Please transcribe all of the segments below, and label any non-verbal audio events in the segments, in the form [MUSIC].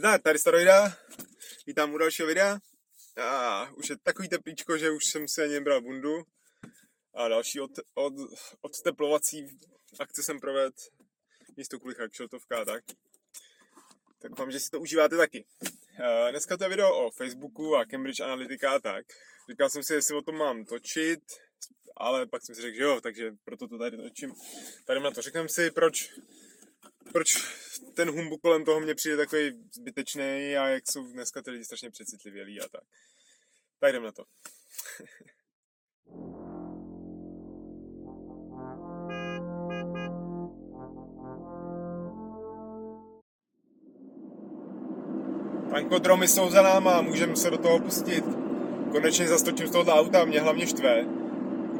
Zdar, tady Staroida, vítám u dalšího videa. A už je takový teplíčko, že už jsem si ani nebral bundu. A další od, od, odteplovací akce jsem provedl místo kvůli šiltovka a tak. Tak vám, že si to užíváte taky. Uh, dneska to je video o Facebooku a Cambridge Analytica a tak. Říkal jsem si, jestli o tom mám točit, ale pak jsem si řekl, že jo, takže proto to tady točím. Tady na to řekneme si, proč proč ten humbuk kolem toho mě přijde takový zbytečný a jak jsou dneska ty lidi strašně přecitlivělí a tak. Tak jdem na to. [LAUGHS] Tankodromy jsou za náma, můžeme se do toho pustit. Konečně zastočím z tohoto auta, mě hlavně štve.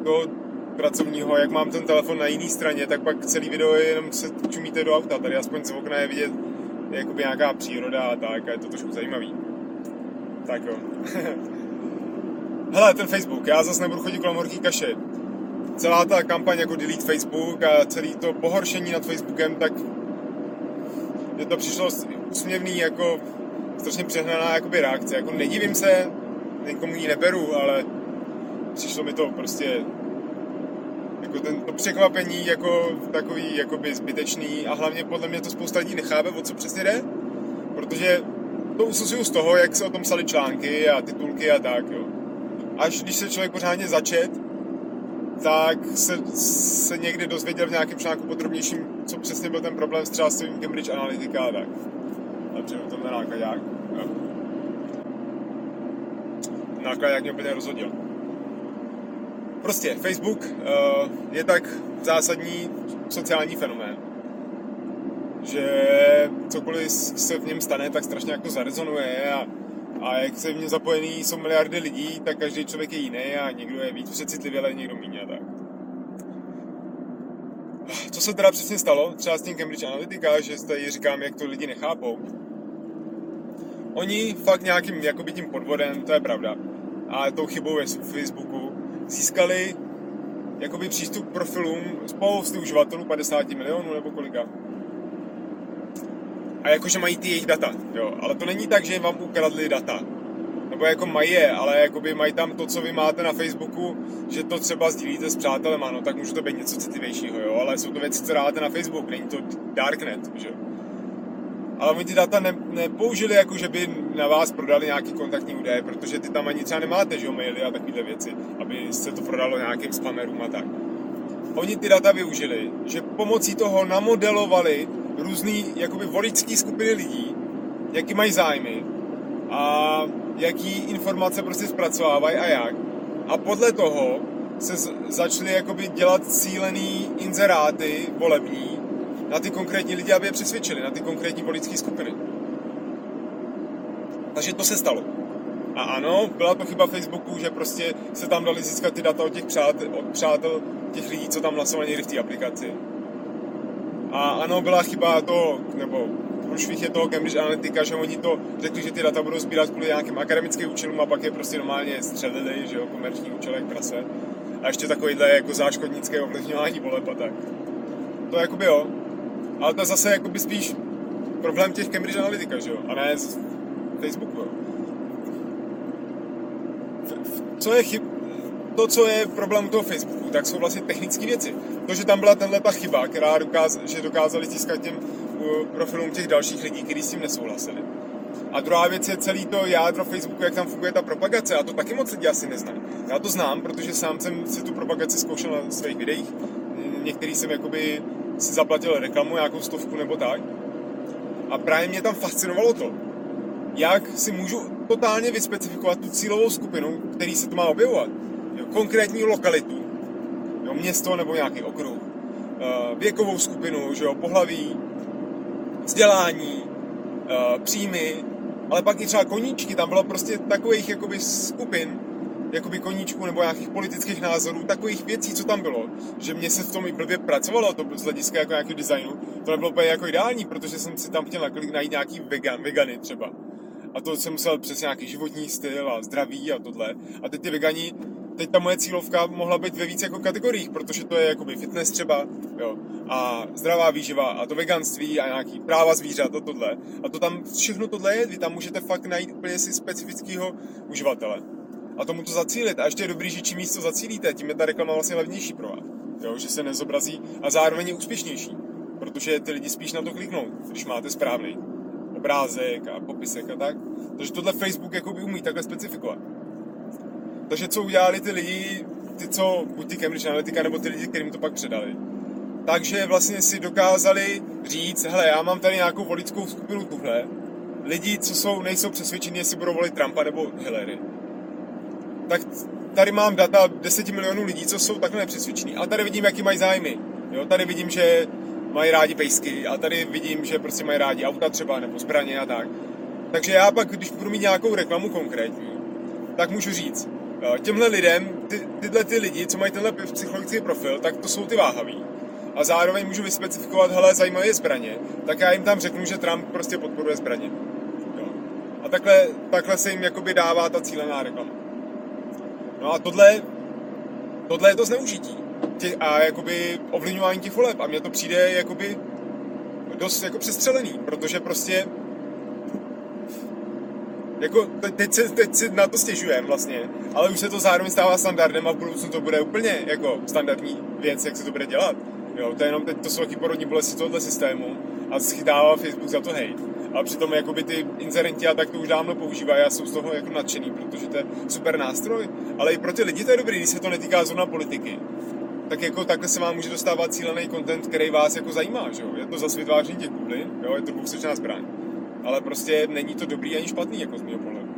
To pracovního, jak mám ten telefon na jiné straně, tak pak celý video je jenom se čumíte do auta. Tady aspoň z okna je vidět jakoby nějaká příroda a tak a je to trošku zajímavý. Tak jo. [LAUGHS] Hele, ten Facebook, já zase nebudu chodit kolem horký kaše. Celá ta kampaň jako delete Facebook a celý to pohoršení nad Facebookem, tak mě to přišlo úsměvný jako strašně přehnaná jakoby reakce. Jako nedivím se, nikomu ji neberu, ale přišlo mi to prostě jako ten, to překvapení jako takový jakoby zbytečný a hlavně podle mě to spousta lidí nechápe, o co přesně jde, protože to usuzuju z toho, jak se o tom psali články a titulky a tak, jo. Až když se člověk pořádně začet, tak se, se někdy dozvěděl v nějakém článku podrobnějším, co přesně byl ten problém s třeba s Cambridge Analytica a tak. A přijdu to na nákladák. Jo. Nákladák mě úplně rozhodil. Prostě Facebook uh, je tak zásadní sociální fenomén, že cokoliv se v něm stane, tak strašně jako zarezonuje a, a jak se v něm zapojený jsou miliardy lidí, tak každý člověk je jiný a někdo je víc přecitlivý, ale někdo méně tak. Co se teda přesně stalo, třeba s tím Cambridge Analytica, že tady říkám, jak to lidi nechápou. Oni fakt nějakým jakoby tím podvodem, to je pravda, a tou chybou je v Facebooku, získali jakoby přístup k profilům spousty uživatelů, 50 milionů nebo kolika. A jakože mají ty jejich data, jo. Ale to není tak, že vám ukradli data. Nebo jako mají je, ale jakoby mají tam to, co vy máte na Facebooku, že to třeba sdílíte s přátelem, ano, tak může to být něco citlivějšího, jo. Ale jsou to věci, co dáte na Facebook, není to darknet, že jo ale oni ty data ne, nepoužili jako, že by na vás prodali nějaký kontaktní údaje, protože ty tam ani třeba nemáte, že jo, maily a takovéhle věci, aby se to prodalo nějakým spamerům a tak. Oni ty data využili, že pomocí toho namodelovali různý jakoby voličský skupiny lidí, jaký mají zájmy a jaký informace prostě zpracovávají a jak. A podle toho se začaly jakoby dělat cílený inzeráty volební, na ty konkrétní lidi, aby je přesvědčili, na ty konkrétní voličské skupiny. Takže to se stalo. A ano, byla to chyba Facebooku, že prostě se tam dali získat ty data od těch přátel, od přátel těch lidí, co tam hlasovali v té aplikaci. A ano, byla chyba to, nebo průšvih je toho Cambridge Analytica, že oni to řekli, že ty data budou sbírat kvůli nějakým akademickým účelům a pak je prostě normálně střelili, že jo, komerční účelek prase. A ještě takovýhle jako záškodnické ovlivňování voleb a tak. To jakoby jo, ale to zase jakoby spíš problém těch Cambridge Analytica, že jo? A ne z Facebooku, jo? Co je chyb... To, co je problém toho Facebooku, tak jsou vlastně technické věci. To, že tam byla tenhle ta chyba, která dokáz... že dokázali získat těm profilům těch dalších lidí, kteří s tím nesouhlasili. A druhá věc je celý to jádro Facebooku, jak tam funguje ta propagace. A to taky moc lidí asi nezná. Já to znám, protože sám jsem si tu propagaci zkoušel na svých videích. Některý jsem jakoby si zaplatil reklamu, nějakou stovku nebo tak. A právě mě tam fascinovalo to, jak si můžu totálně vyspecifikovat tu cílovou skupinu, který se to má objevovat. Jo, konkrétní lokalitu, jo, město nebo nějaký okruh, eh, věkovou skupinu, že jo, pohlaví, vzdělání, eh, příjmy, ale pak i třeba koníčky, tam bylo prostě takových jakoby skupin, jakoby koníčků nebo nějakých politických názorů, takových věcí, co tam bylo, že mě se v tom i blbě pracovalo, to z hlediska jako nějakého designu, to nebylo úplně jako ideální, protože jsem si tam chtěl najít nějaký vegan, vegany třeba. A to jsem musel přes nějaký životní styl a zdraví a tohle. A teď ty vegani, teď ta moje cílovka mohla být ve víc jako kategoriích, protože to je jakoby fitness třeba, jo, a zdravá výživa a to veganství a nějaký práva zvířat a tohle. A to tam, všechno tohle je, vy tam můžete fakt najít úplně si specifického uživatele. A tomu to zacílit. A ještě je dobrý, že čím víc to zacílíte, tím je ta reklama vlastně levnější pro vás. Jo, že se nezobrazí a zároveň je úspěšnější. Protože ty lidi spíš na to kliknou, když máte správný obrázek a popisek a tak. Takže tohle Facebook jakoby umí takhle specifikovat. Takže co udělali ty lidi, ty co, buď ty Cambridge Analytica, nebo ty lidi, kterým to pak předali, takže vlastně si dokázali říct, hele, já mám tady nějakou voličskou skupinu tuhle, lidi, co jsou, nejsou přesvědčeni, jestli budou volit Trumpa nebo Hillary. Tak tady mám data 10 milionů lidí, co jsou takhle nepřesvědčení. A tady vidím, jaký mají zájmy. Jo, tady vidím, že mají rádi pejsky a tady vidím, že prostě mají rádi auta třeba nebo zbraně a tak. Takže já pak, když budu mít nějakou reklamu konkrétní, tak můžu říct, eh, těmhle lidem, ty, tyhle ty lidi, co mají tenhle psychologický profil, tak to jsou ty váhaví. A zároveň můžu vyspecifikovat, hele, zajímavé zbraně, tak já jim tam řeknu, že Trump prostě podporuje zbraně. Jo. A takhle, takhle se jim jakoby dává ta cílená reklama. No a tohle, tohle je to zneužití tě, a jakoby ovlivňování těch voleb. A mně to přijde jakoby dost jako přestřelený, protože prostě jako teď, se, teď si na to stěžujem vlastně, ale už se to zároveň stává standardem a v budoucnu to bude úplně jako standardní věc, jak se to bude dělat. Jo, to je jenom teď, to jsou taky porodní bolesti tohoto systému a schytává Facebook za to hej. A přitom jakoby ty inzerenti a tak to už dávno používají a jsou z toho jako nadšený, protože to je super nástroj. Ale i pro ty lidi to je dobrý, když se to netýká zrovna politiky. Tak jako takhle se vám může dostávat cílený content, který vás jako zajímá, že jo? Je to zase vytváření těch bublin, jo, je to dvousečná zbraň. Ale prostě není to dobrý ani špatný, jako z mého pohledu.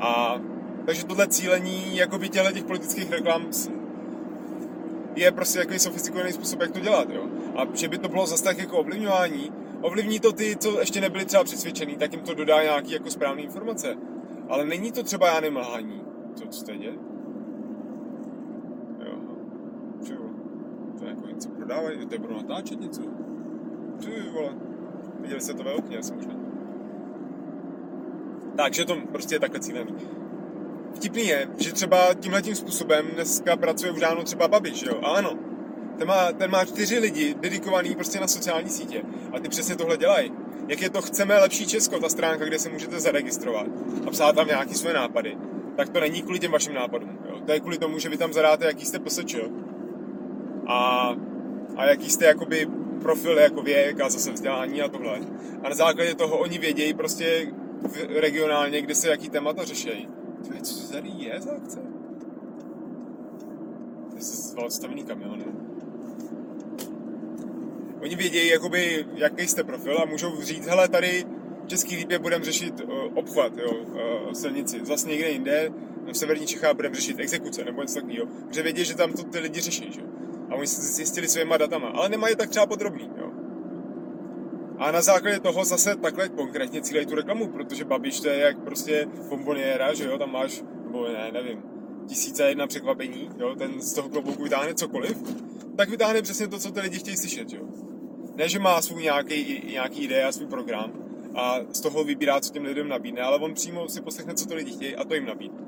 A takže tohle cílení jakoby těchto těch politických reklam je prostě takový sofistikovaný způsob, jak to dělat, jo. A že by to bylo zase tak jako ovlivňování, ovlivní to ty, co ještě nebyli třeba přesvědčený, tak jim to dodá nějaký jako správné informace. Ale není to třeba já nemlhání. Co, co to je? Jo. Čo? To je jako něco prodávají, to je budou natáčet něco. Ty vole. Viděli jste to ve okně, asi možná. Takže to prostě je takhle cílený. Vtipný je, že třeba tímhle tím způsobem dneska pracuje už dávno třeba Babiš, jo? A ano, ten má, ten má čtyři lidi dedikovaný prostě na sociální sítě a ty přesně tohle dělají. Jak je to Chceme lepší Česko, ta stránka, kde se můžete zaregistrovat a psát tam nějaký své nápady, tak to není kvůli těm vašim nápadům. Jo? To je kvůli tomu, že vy tam zadáte, jaký jste PSČ a, a jaký jste jakoby profil jako věk a zase vzdělání a tohle. A na základě toho oni vědějí prostě regionálně, kde se jaký témata řeší. To je, co to tady je za akce? To je odstavený kamiony. Oni vědějí, jakoby, jaký jste profil a můžou říct, hele, tady v Český lípě budeme řešit uh, obchvat, jo, uh, silnici. Zase někde jinde, v severní Čechách budeme řešit exekuce nebo něco takového. Protože vědí, že tam to ty lidi řeší, že? A oni se zjistili svýma datama, ale nemají tak třeba podrobný, jo. A na základě toho zase takhle konkrétně cílejí tu reklamu, protože Babiš to je jak prostě bomboniéra, že jo, tam máš, nebo ne, nevím, tisíce jedna překvapení, jo, ten z toho klobouku vytáhne cokoliv, tak vytáhne přesně to, co ty lidi chtějí slyšet, jo. Ne, že má svůj nějaký, nějaký ideje a svůj program a z toho vybírá, co těm lidem nabídne, ale on přímo si poslechne, co to lidi chtějí a to jim nabídne.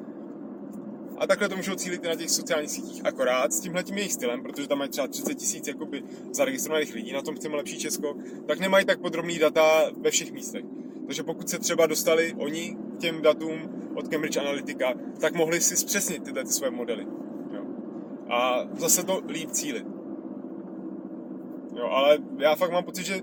A takhle to můžou cílit i na těch sociálních sítích. Akorát s tímhle tím jejich stylem, protože tam mají třeba 30 tisíc zaregistrovaných lidí, na tom chceme lepší Česko, tak nemají tak podrobný data ve všech místech. Takže pokud se třeba dostali oni k těm datům od Cambridge Analytica, tak mohli si zpřesnit tyhle ty své modely. Jo. A zase to líp cílit. Jo, ale já fakt mám pocit, že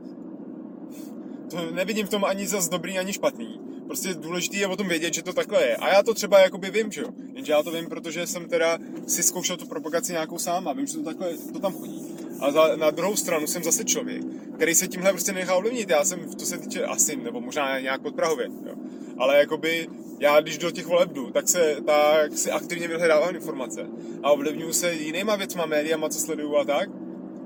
to nevidím v tom ani zas dobrý, ani špatný prostě důležité je o tom vědět, že to takhle je. A já to třeba jakoby vím, že jo. Jenže já to vím, protože jsem teda si zkoušel tu propagaci nějakou sám a vím, že to takhle, to tam chodí. A za, na druhou stranu jsem zase člověk, který se tímhle prostě nechá ovlivnit. Já jsem, to se týče asi, nebo možná nějak pod Prahově, jo. Ale jakoby já, když do těch voleb jdu, tak, se, tak si aktivně vyhledávám informace a ovlivňuju se jinýma věcma, médiama, co sleduju a tak.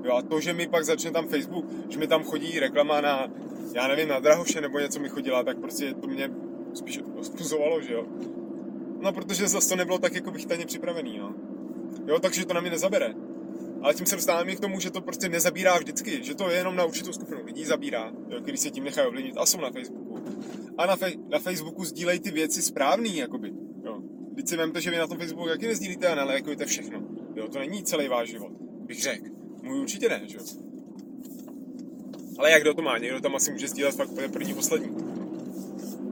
Jo, a to, že mi pak začne tam Facebook, že mi tam chodí reklama na já nevím, na Drahoše nebo něco mi chodila, tak prostě to mě spíš ospuzovalo, že jo. No, protože zase to nebylo tak jako vychytaně připravený, no. Jo, takže to na mě nezabere. Ale tím se dostáváme k tomu, že to prostě nezabírá vždycky, že to je jenom na určitou skupinu lidí zabírá, jo, který se tím nechají ovlivnit a jsou na Facebooku. A na, fej- na Facebooku sdílejí ty věci správný, jakoby, jo. Teď si vemte, že vy na tom Facebooku taky nezdílíte a nelajkujete všechno. Jo, to není celý váš život, bych řekl. Můj určitě ne, že. Ale jak kdo to má? Někdo tam asi může sdílet fakt první, poslední.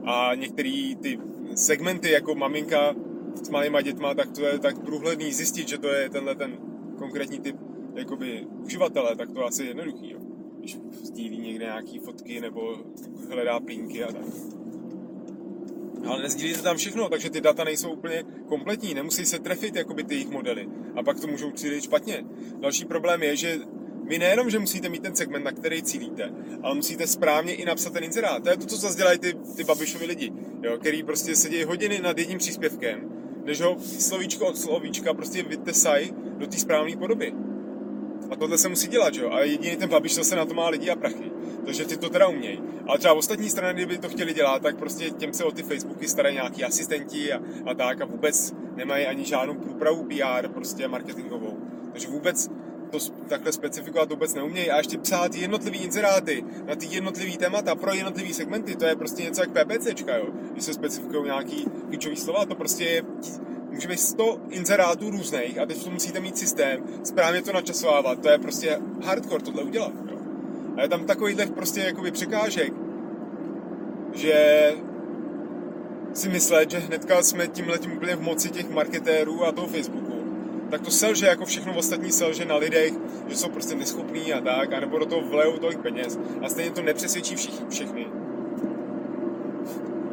A některé ty segmenty, jako maminka s malýma dětma, tak to je tak průhledný zjistit, že to je tenhle ten konkrétní typ jakoby uživatele, tak to je asi jednoduchý, jo. Když sdílí někde nějaký fotky nebo hledá pinky a tak. Ale nezdílíte tam všechno, takže ty data nejsou úplně kompletní, nemusí se trefit jakoby ty jejich modely a pak to můžou cílit špatně. Další problém je, že vy nejenom, že musíte mít ten segment, na který cílíte, ale musíte správně i napsat ten inzerát. To je to, co zase dělají ty, ty babišovi lidi, jo, který prostě sedí hodiny nad jedním příspěvkem, než ho slovíčko od slovíčka prostě vytesají do té správné podoby. A tohle se musí dělat, jo? A jediný ten babiš zase na to má lidi a prachy. Takže ty to teda umějí. Ale třeba ostatní strany, kdyby to chtěli dělat, tak prostě těm se o ty Facebooky starají nějaký asistenti a, a tak a vůbec nemají ani žádnou průpravu PR, prostě marketingovou. Takže vůbec to takhle specifikovat vůbec neumějí. A ještě psát jednotlivý inzeráty na ty jednotlivý témata pro jednotlivý segmenty, to je prostě něco jak PPCčka, jo? Když se specifikují nějaký klíčový slova, to prostě je může být 100 inzerátů různých a teď to musíte mít systém, správně to načasovávat, to je prostě hardcore tohle udělat. Jo. A je tam takovýhle prostě jakoby překážek, že si myslet, že hnedka jsme tím letím úplně v moci těch marketérů a toho Facebooku, tak to selže jako všechno ostatní selže na lidech, že jsou prostě neschopní a tak, anebo do toho vlejou tolik peněz a stejně to nepřesvědčí všichni, všechny.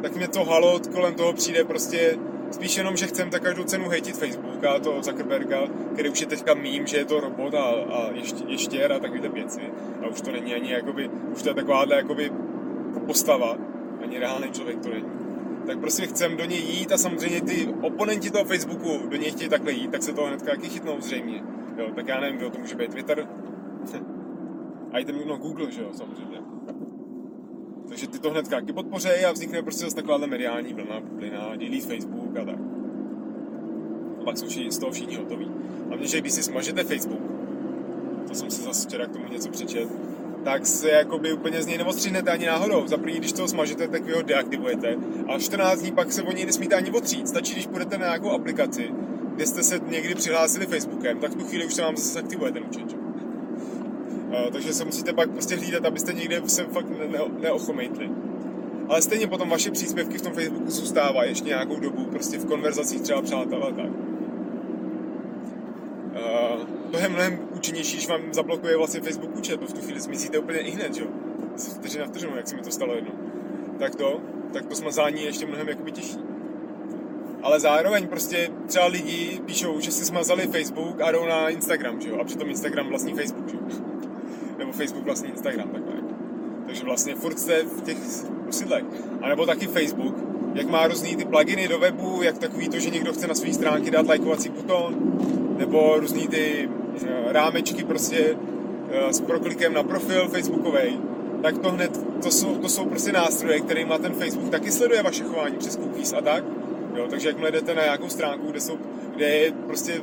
Tak mě to halo kolem toho přijde prostě Spíš jenom, že chcem tak každou cenu hejtit Facebook a to Zuckerberga, který už je teďka mím, že je to robot a, a ještě, ještě a takovýhle věci. A už to není ani jakoby, už to je takováhle jakoby postava, ani reálný člověk to není. Tak prostě chcem do něj jít a samozřejmě ty oponenti toho Facebooku do něj chtějí takhle jít, tak se toho hnedka taky chytnou zřejmě. Jo, tak já nevím, kdo to může být Twitter. a i ten no, Google, že jo, samozřejmě. Takže ty to hned taky podpořejí a vznikne prostě zase taková mediální vlna, bublina, dělí Facebook a tak. A pak jsou všichni, z toho všichni hotoví. Hlavně, že když si smažete Facebook, to jsem si zase včera k tomu něco přečet, tak se jakoby úplně z něj neostřihnete ani náhodou. Za první, když to smažete, tak vy ho deaktivujete. A 14 dní pak se o něj nesmíte ani otřít. Stačí, když půjdete na nějakou aplikaci, kde jste se někdy přihlásili Facebookem, tak v tu chvíli už se vám zase aktivuje ten účet. Uh, takže se musíte pak prostě hlídat, abyste někde se fakt ne- neochomejtli. Ale stejně potom vaše příspěvky v tom Facebooku zůstávají ještě nějakou dobu, prostě v konverzacích třeba přátel a tak. Uh, to je mnohem účinnější, když vám zablokuje vlastně Facebook účet, to v tu chvíli zmizíte úplně i hned, jo. Vteřina vteřinu, jak se mi to stalo jednou. Tak to, tak to smazání je ještě mnohem jakoby těžší. Ale zároveň prostě třeba lidi píšou, že si smazali Facebook a jdou na Instagram, že jo? A přitom Instagram vlastní Facebook, že jo? [LAUGHS] nebo Facebook vlastně Instagram takhle. Takže vlastně furt jste v těch sídlech. A nebo taky Facebook, jak má různý ty pluginy do webu, jak takový to, že někdo chce na své stránky dát lajkovací buton, nebo různý ty uh, rámečky prostě uh, s proklikem na profil facebookový, tak to hned, to jsou, to jsou prostě nástroje, kterými ten Facebook taky sleduje vaše chování přes cookies a tak. Jo, takže jakmile jdete na nějakou stránku, kde, jsou, kde je prostě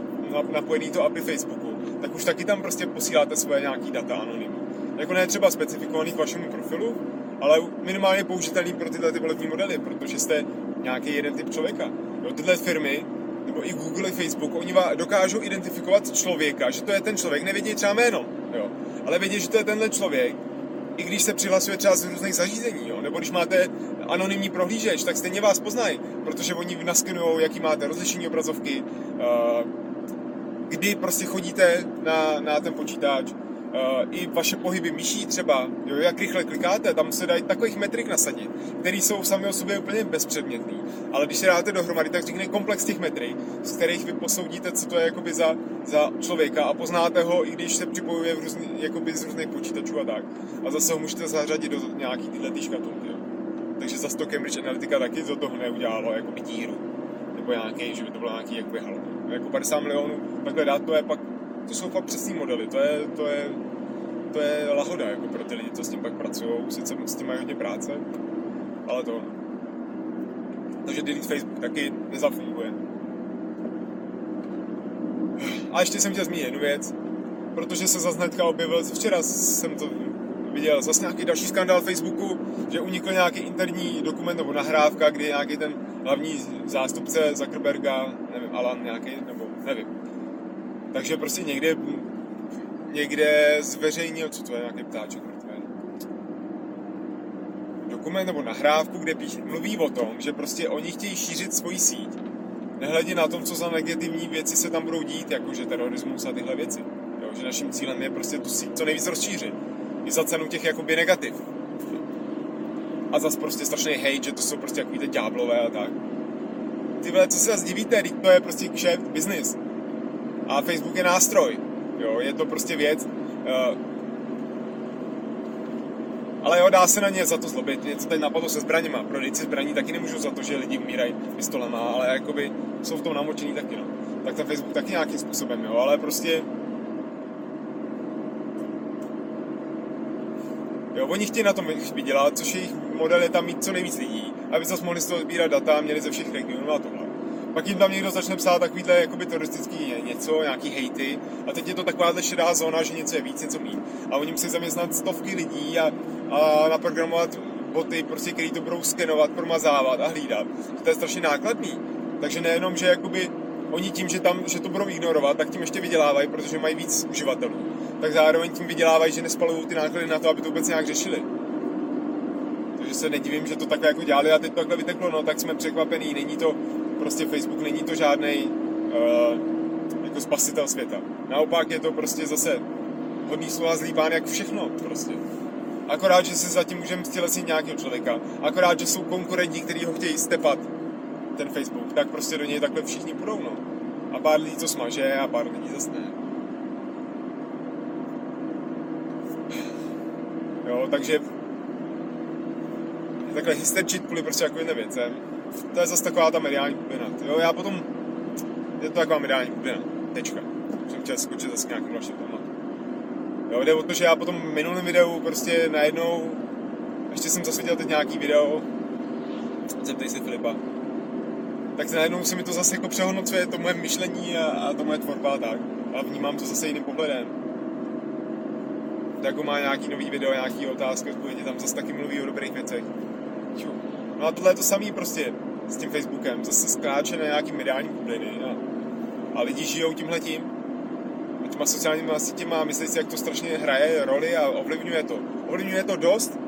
napojený to API Facebooku, tak už taky tam prostě posíláte svoje nějaký data anonymní. Jako ne třeba specifikovaný k vašemu profilu, ale minimálně použitelný pro tyhle ty volební modely, protože jste nějaký jeden typ člověka. Jo, tyhle firmy, nebo i Google, i Facebook, oni dokážou identifikovat člověka, že to je ten člověk, nevědí třeba jméno, jo, ale vědí, že to je tenhle člověk, i když se přihlasuje třeba z různých zařízení, jo, nebo když máte anonymní prohlížeč, tak stejně vás poznají, protože oni naskenují, jaký máte rozlišení obrazovky, uh, kdy prostě chodíte na, na ten počítač, Uh, i vaše pohyby myší třeba, jo, jak rychle klikáte, tam se dají takových metrik nasadit, které jsou sami o sobě úplně bezpředmětný. Ale když se dáte dohromady, tak vznikne komplex těch metrik, z kterých vy posoudíte, co to je jakoby za, za člověka a poznáte ho, i když se připojuje v různý, jakoby z různých počítačů a tak. A zase ho můžete zařadit do nějaký tyhle škatulky. Takže za to Cambridge Analytica taky do toho neudělalo jakoby díru. Nebo nějaký, že by to bylo nějaký jakoby halo. Jako 50 milionů, takhle dát to je pak to jsou fakt přesní modely, to je, to je, to je lahoda jako pro ty lidi, co s tím pak pracují, sice s tím mají hodně práce, ale to Takže delete Facebook taky nezafunguje. A ještě jsem chtěl zmínit jednu věc, protože se zase hnedka objevil, včera jsem to viděl, zase nějaký další skandál Facebooku, že unikl nějaký interní dokument nebo nahrávka, kdy nějaký ten hlavní zástupce Zuckerberga, nevím, Alan nějaký, nebo nevím. Takže prostě někde, někde zveřejnil, co to je, nějaký ptáček mrtvý. Dokument nebo nahrávku, kde píš, mluví o tom, že prostě oni chtějí šířit svoji síť, nehledě na tom, co za negativní věci se tam budou dít, jakože terorismus a tyhle věci. Jo, že naším cílem je prostě tu síť co nejvíc rozšířit. I za cenu těch jakoby negativ. A zas prostě strašný hate, že to jsou prostě takový ďáblové a tak. Ty vole, co se zase divíte, to je prostě kšeft, business. A Facebook je nástroj. Jo, je to prostě věc. Uh, ale jo, dá se na ně za to zlobit. Něco tady napadlo se zbraněma. Prodejci zbraní taky nemůžu za to, že lidi umírají pistolema, ale jakoby jsou v tom namočený taky, no. Tak ten Facebook taky nějakým způsobem, jo, ale prostě Jo, oni chtějí na tom vydělat, což jejich model je tam mít co nejvíc lidí, aby zase mohli z toho sbírat data a měli ze všech regionů a tohle. Pak jim tam někdo začne psát takovýhle jakoby turistický něco, nějaký hejty a teď je to takováhle šedá zóna, že něco je víc, něco méně. A oni musí zaměstnat stovky lidí a, a naprogramovat boty, prostě, který to budou skenovat, promazávat a hlídat. To je strašně nákladný. Takže nejenom, že jakoby oni tím, že, tam, že to budou ignorovat, tak tím ještě vydělávají, protože mají víc uživatelů. Tak zároveň tím vydělávají, že nespalují ty náklady na to, aby to vůbec nějak řešili. Takže se nedivím, že to takhle jako dělali a teď to takhle vyteklo, no tak jsme překvapený. Není to, prostě Facebook není to žádný uh, eh, jako spasitel světa. Naopak je to prostě zase hodný slova zlý pán, jak všechno prostě. Akorát, že se zatím můžeme stělesit nějakého člověka. Akorát, že jsou konkurenti, kteří ho chtějí stepat, ten Facebook, tak prostě do něj takhle všichni půjdou, no. A pár lidí to smaže a pár lidí zase ne. Jo, takže takhle hysterčit kvůli prostě jako jedné věcem, to je zase taková ta mediální bublina. Jo, já potom, je to taková mediální bublina, tečka. Jsem chtěl skočit zase nějakým dalším tématu. Jo, jde o to, že já potom v minulém videu prostě najednou, ještě jsem zase viděl teď nějaký video, zeptej se Filipa, tak najednou se mi to zase jako přehodnocuje, to moje myšlení a, a to moje tvorba a tak. A vnímám to zase jiným pohledem. Tak jako má nějaký nový video, nějaký otázky, odpovědi, tam zase taky mluví o dobrých věcech. No a tohle je to samý prostě s tím Facebookem. Zase skáče na nějaký mediální bubliny a, a lidi žijou tímhletím a těma sociálníma sítěma a myslí si, jak to strašně hraje roli a ovlivňuje to. Ovlivňuje to dost,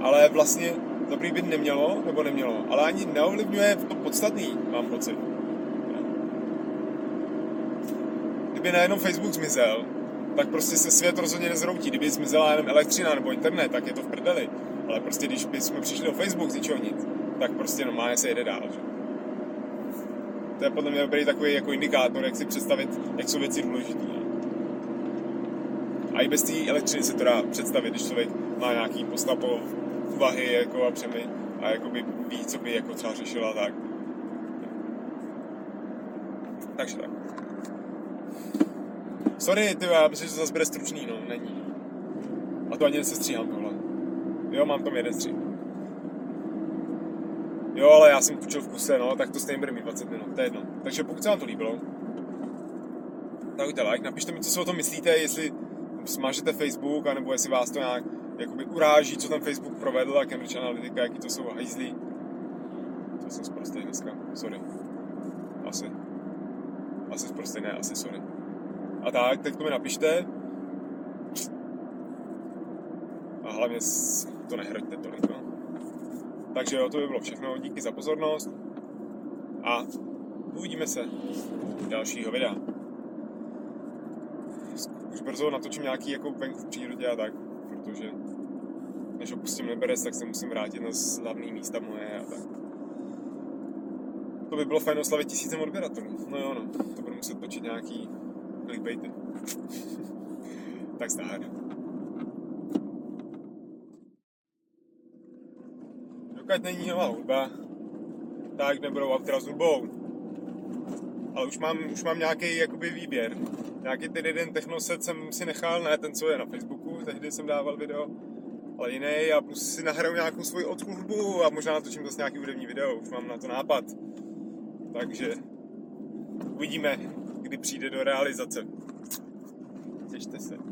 ale vlastně dobrý by nemělo, nebo nemělo, ale ani neovlivňuje to podstatný, mám pocit. Kdyby najednou Facebook zmizel, tak prostě se svět rozhodně nezroutí. Kdyby zmizela jenom elektřina nebo internet, tak je to v prdeli. Ale prostě když bychom přišli do Facebook z ničeho nic, tak prostě normálně se jede dál. Že? To je podle mě dobrý takový jako indikátor, jak si představit, jak jsou věci důležité. A i bez té elektřiny se to dá představit, když člověk má nějaký postapo úvahy jako a přemy a jakoby ví, co by jako třeba řešila tak. Takže tak. Sorry, ty, já myslím, že to zase bude stručný, no, není. A to ani nesestříhám tohle. Jo, mám tam jeden střih. Jo, ale já jsem kučil v kuse, no, tak to stejně bude mít 20 minut, to je jedno. Takže pokud se vám to líbilo, tak dejte like, napište mi, co si o tom myslíte, jestli smažete Facebook, anebo jestli vás to nějak jakoby uráží, co ten Facebook provedl a Cambridge Analytica, jaký to jsou hajzlí. To jsem zprostý dneska, sorry. Asi. Asi zprostý, ne, asi sorry. A tak, tak to mi napište. A hlavně to nehroďte tolik, no. Takže jo, to by bylo všechno. Díky za pozornost. A uvidíme se u dalšího videa. Už brzo natočím nějaký jako venku v přírodě a tak, protože než opustím Liberec, tak se musím vrátit na slavný místa moje a tak. To by bylo fajn oslavit tisícem odběratelů. No jo, no. To budu muset točit nějaký clickbaity. [LAUGHS] tak zdár. Dokud není nová hudba, tak nebudou autora s hudbou. Ale už mám, už mám nějaký jakoby výběr. Nějaký ten jeden technoset jsem si nechal, ne ten, co je na Facebooku, tehdy jsem dával video, ale jiný a si nahraju nějakou svoji odhudbu a možná natočím zase nějaký hudební video, už mám na to nápad. Takže uvidíme, kdy přijde do realizace. Těšte se.